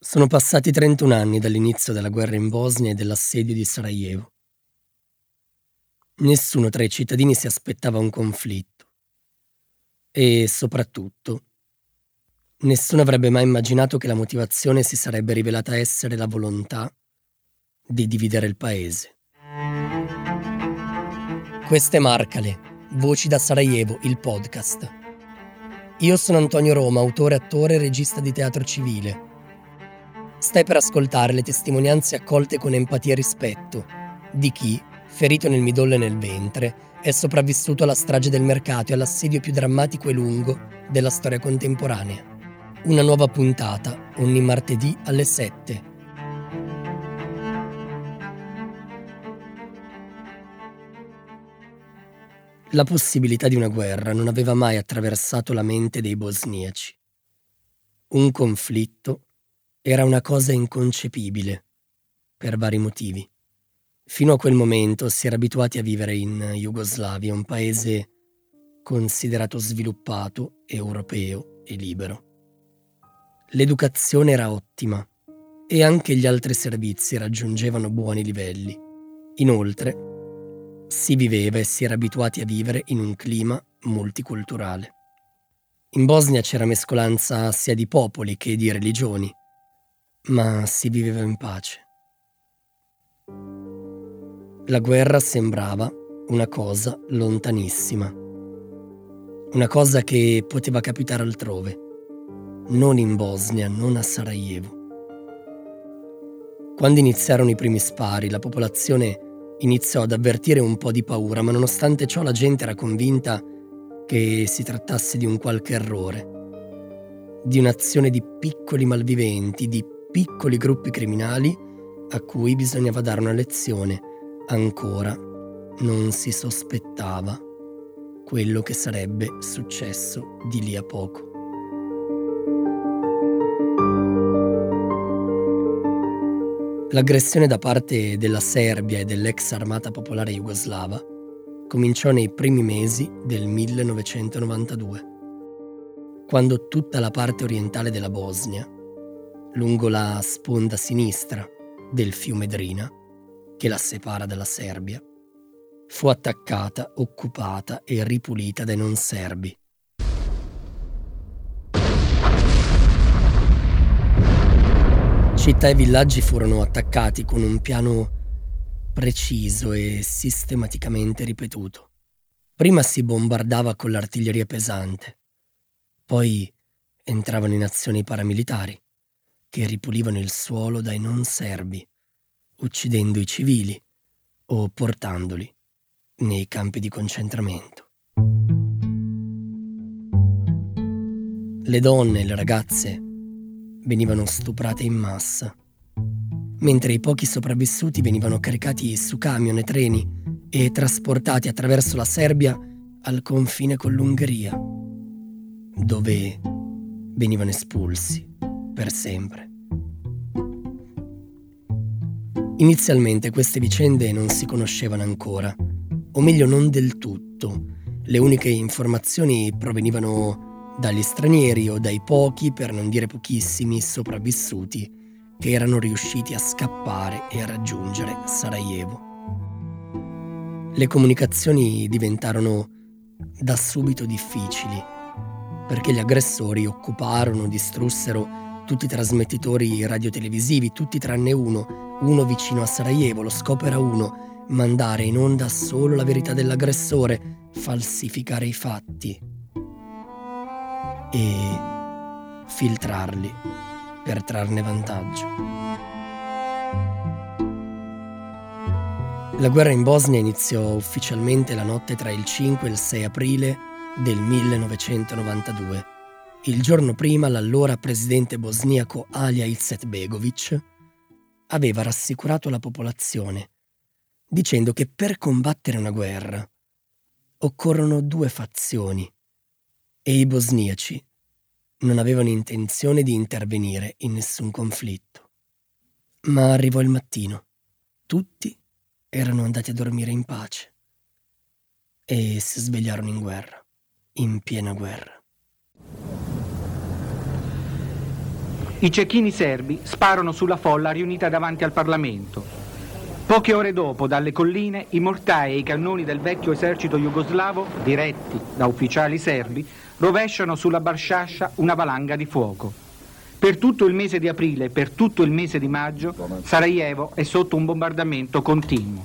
Sono passati 31 anni dall'inizio della guerra in Bosnia e dell'assedio di Sarajevo. Nessuno tra i cittadini si aspettava un conflitto. E soprattutto, nessuno avrebbe mai immaginato che la motivazione si sarebbe rivelata essere la volontà di dividere il paese. Queste Marcale, Voci da Sarajevo, il podcast. Io sono Antonio Roma, autore, attore e regista di teatro civile. Stai per ascoltare le testimonianze accolte con empatia e rispetto di chi, ferito nel midollo e nel ventre, è sopravvissuto alla strage del mercato e all'assedio più drammatico e lungo della storia contemporanea. Una nuova puntata, ogni martedì alle 7 La possibilità di una guerra non aveva mai attraversato la mente dei bosniaci. Un conflitto era una cosa inconcepibile, per vari motivi. Fino a quel momento si era abituati a vivere in Jugoslavia, un paese considerato sviluppato, europeo e libero. L'educazione era ottima e anche gli altri servizi raggiungevano buoni livelli. Inoltre, si viveva e si era abituati a vivere in un clima multiculturale. In Bosnia c'era mescolanza sia di popoli che di religioni, ma si viveva in pace. La guerra sembrava una cosa lontanissima, una cosa che poteva capitare altrove, non in Bosnia, non a Sarajevo. Quando iniziarono i primi spari, la popolazione iniziò ad avvertire un po' di paura, ma nonostante ciò la gente era convinta che si trattasse di un qualche errore, di un'azione di piccoli malviventi, di piccoli gruppi criminali a cui bisognava dare una lezione. Ancora non si sospettava quello che sarebbe successo di lì a poco. L'aggressione da parte della Serbia e dell'ex armata popolare jugoslava cominciò nei primi mesi del 1992, quando tutta la parte orientale della Bosnia, lungo la sponda sinistra del fiume Drina, che la separa dalla Serbia, fu attaccata, occupata e ripulita dai non serbi Città e villaggi furono attaccati con un piano preciso e sistematicamente ripetuto. Prima si bombardava con l'artiglieria pesante, poi entravano in azione i paramilitari, che ripulivano il suolo dai non serbi, uccidendo i civili o portandoli nei campi di concentramento. Le donne e le ragazze venivano stuprate in massa, mentre i pochi sopravvissuti venivano caricati su camion e treni e trasportati attraverso la Serbia al confine con l'Ungheria, dove venivano espulsi per sempre. Inizialmente queste vicende non si conoscevano ancora, o meglio non del tutto. Le uniche informazioni provenivano dagli stranieri o dai pochi, per non dire pochissimi, sopravvissuti che erano riusciti a scappare e a raggiungere Sarajevo. Le comunicazioni diventarono da subito difficili, perché gli aggressori occuparono, distrussero tutti i trasmettitori radiotelevisivi, tutti tranne uno, uno vicino a Sarajevo, lo scopo era uno, mandare in onda solo la verità dell'aggressore, falsificare i fatti e filtrarli per trarne vantaggio. La guerra in Bosnia iniziò ufficialmente la notte tra il 5 e il 6 aprile del 1992. Il giorno prima l'allora presidente bosniaco Alija Izetbegovic aveva rassicurato la popolazione dicendo che per combattere una guerra occorrono due fazioni e i bosniaci non avevano intenzione di intervenire in nessun conflitto. Ma arrivò il mattino. Tutti erano andati a dormire in pace e si svegliarono in guerra, in piena guerra. I cecchini serbi sparano sulla folla riunita davanti al Parlamento. Poche ore dopo, dalle colline, i mortai e i cannoni del vecchio esercito jugoslavo, diretti da ufficiali serbi, rovesciano sulla Barsciascia una valanga di fuoco. Per tutto il mese di aprile e per tutto il mese di maggio, Sarajevo è sotto un bombardamento continuo.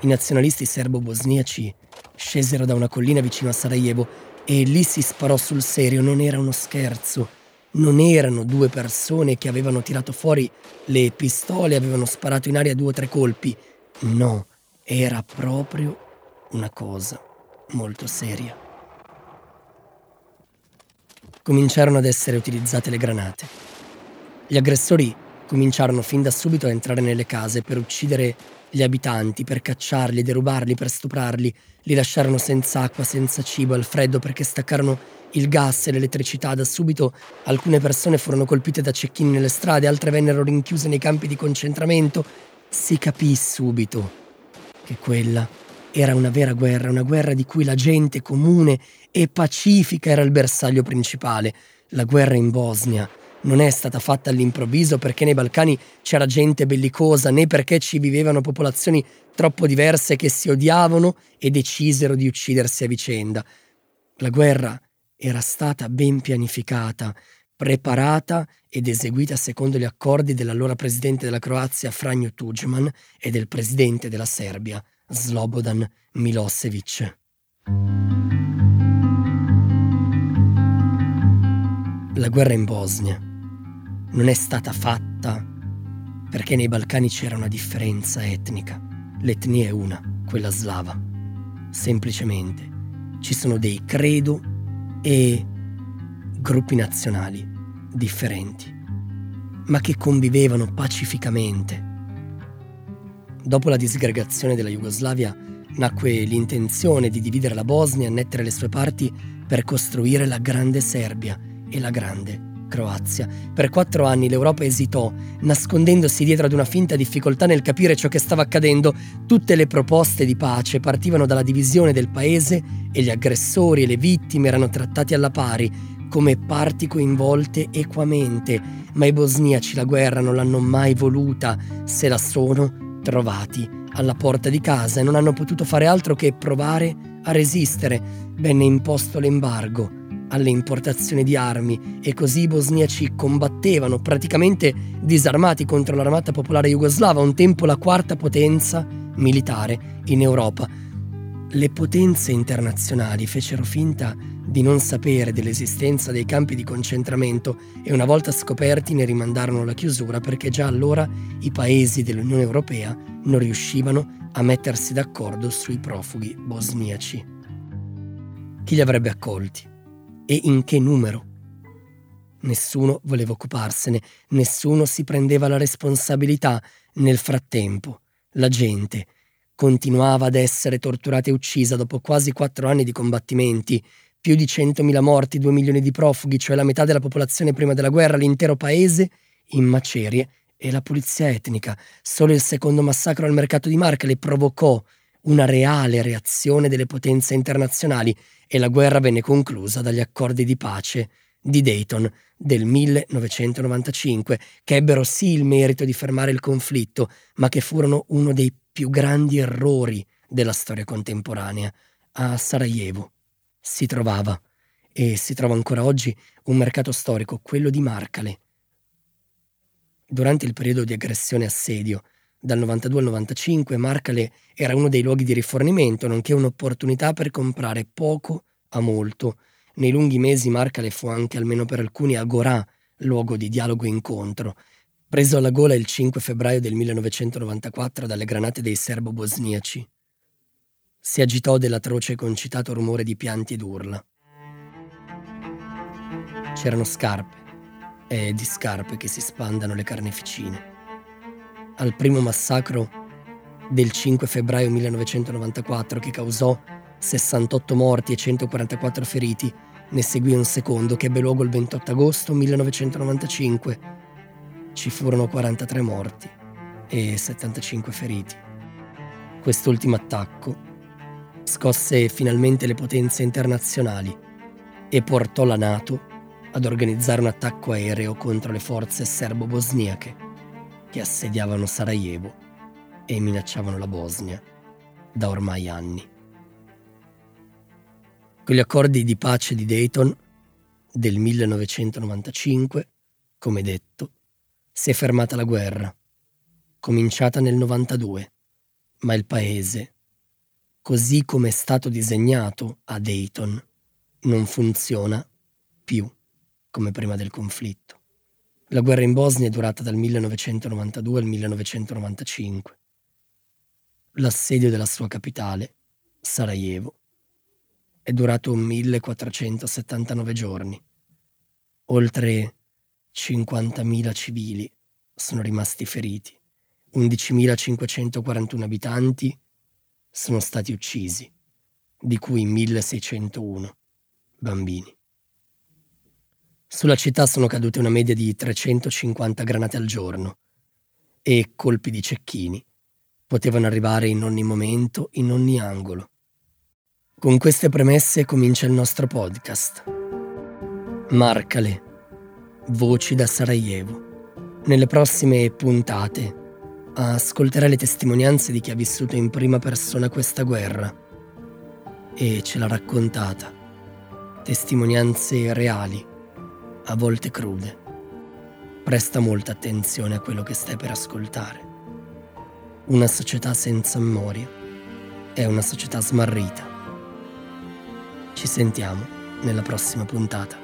I nazionalisti serbo-bosniaci scesero da una collina vicino a Sarajevo e lì si sparò sul serio, non era uno scherzo non erano due persone che avevano tirato fuori le pistole e avevano sparato in aria due o tre colpi. No, era proprio una cosa molto seria. Cominciarono ad essere utilizzate le granate. Gli aggressori cominciarono fin da subito a entrare nelle case per uccidere gli abitanti, per cacciarli, derubarli, per stuprarli. Li lasciarono senza acqua, senza cibo, al freddo perché staccarono il gas e l'elettricità. Da subito alcune persone furono colpite da cecchini nelle strade, altre vennero rinchiuse nei campi di concentramento. Si capì subito che quella era una vera guerra, una guerra di cui la gente comune e pacifica era il bersaglio principale. La guerra in Bosnia non è stata fatta all'improvviso perché nei Balcani c'era gente bellicosa, né perché ci vivevano popolazioni troppo diverse che si odiavano e decisero di uccidersi a vicenda. La guerra era stata ben pianificata, preparata ed eseguita secondo gli accordi dell'allora presidente della Croazia Franjo Tudjman e del presidente della Serbia Slobodan Milosevic. La guerra in Bosnia non è stata fatta perché nei Balcani c'era una differenza etnica. L'etnia è una, quella slava. Semplicemente ci sono dei credo e gruppi nazionali differenti, ma che convivevano pacificamente. Dopo la disgregazione della Jugoslavia nacque l'intenzione di dividere la Bosnia e annettere le sue parti per costruire la grande Serbia e la grande Croazia. Per quattro anni l'Europa esitò, nascondendosi dietro ad una finta difficoltà nel capire ciò che stava accadendo. Tutte le proposte di pace partivano dalla divisione del paese e gli aggressori e le vittime erano trattati alla pari, come parti coinvolte equamente, ma i bosniaci la guerra non l'hanno mai voluta, se la sono trovati alla porta di casa e non hanno potuto fare altro che provare a resistere. Venne imposto l'embargo alle importazioni di armi e così i bosniaci combattevano praticamente disarmati contro l'armata popolare jugoslava, un tempo la quarta potenza militare in Europa. Le potenze internazionali fecero finta di non sapere dell'esistenza dei campi di concentramento e una volta scoperti ne rimandarono la chiusura perché già allora i paesi dell'Unione Europea non riuscivano a mettersi d'accordo sui profughi bosniaci. Chi li avrebbe accolti? E in che numero. Nessuno voleva occuparsene, nessuno si prendeva la responsabilità. Nel frattempo, la gente continuava ad essere torturata e uccisa dopo quasi quattro anni di combattimenti, più di 100.000 morti, 2 milioni di profughi, cioè la metà della popolazione prima della guerra, l'intero paese in macerie e la pulizia etnica. Solo il secondo massacro al mercato di Markle provocò una reale reazione delle potenze internazionali e la guerra venne conclusa dagli accordi di pace di Dayton del 1995, che ebbero sì il merito di fermare il conflitto, ma che furono uno dei più grandi errori della storia contemporanea. A Sarajevo si trovava, e si trova ancora oggi, un mercato storico, quello di Markale. Durante il periodo di aggressione e assedio, dal 92 al 95 Marcale era uno dei luoghi di rifornimento, nonché un'opportunità per comprare poco a molto. Nei lunghi mesi Marcale fu anche, almeno per alcuni, agorà, luogo di dialogo e incontro. Preso alla gola il 5 febbraio del 1994 dalle granate dei serbo-bosniaci, si agitò dell'atroce e concitato rumore di pianti ed urla. C'erano scarpe e di scarpe che si spandano le carneficine al primo massacro del 5 febbraio 1994 che causò 68 morti e 144 feriti, ne seguì un secondo che ebbe luogo il 28 agosto 1995. Ci furono 43 morti e 75 feriti. Quest'ultimo attacco scosse finalmente le potenze internazionali e portò la Nato ad organizzare un attacco aereo contro le forze serbo-bosniache che assediavano Sarajevo e minacciavano la Bosnia da ormai anni. Con gli accordi di pace di Dayton del 1995, come detto, si è fermata la guerra, cominciata nel 92, ma il paese, così come è stato disegnato a Dayton, non funziona più come prima del conflitto. La guerra in Bosnia è durata dal 1992 al 1995. L'assedio della sua capitale, Sarajevo, è durato 1479 giorni. Oltre 50.000 civili sono rimasti feriti. 11.541 abitanti sono stati uccisi, di cui 1.601 bambini. Sulla città sono cadute una media di 350 granate al giorno e colpi di cecchini potevano arrivare in ogni momento, in ogni angolo. Con queste premesse comincia il nostro podcast. Marcale, Voci da Sarajevo. Nelle prossime puntate ascolterai le testimonianze di chi ha vissuto in prima persona questa guerra e ce l'ha raccontata. Testimonianze reali, a volte crude. Presta molta attenzione a quello che stai per ascoltare. Una società senza memoria è una società smarrita. Ci sentiamo nella prossima puntata.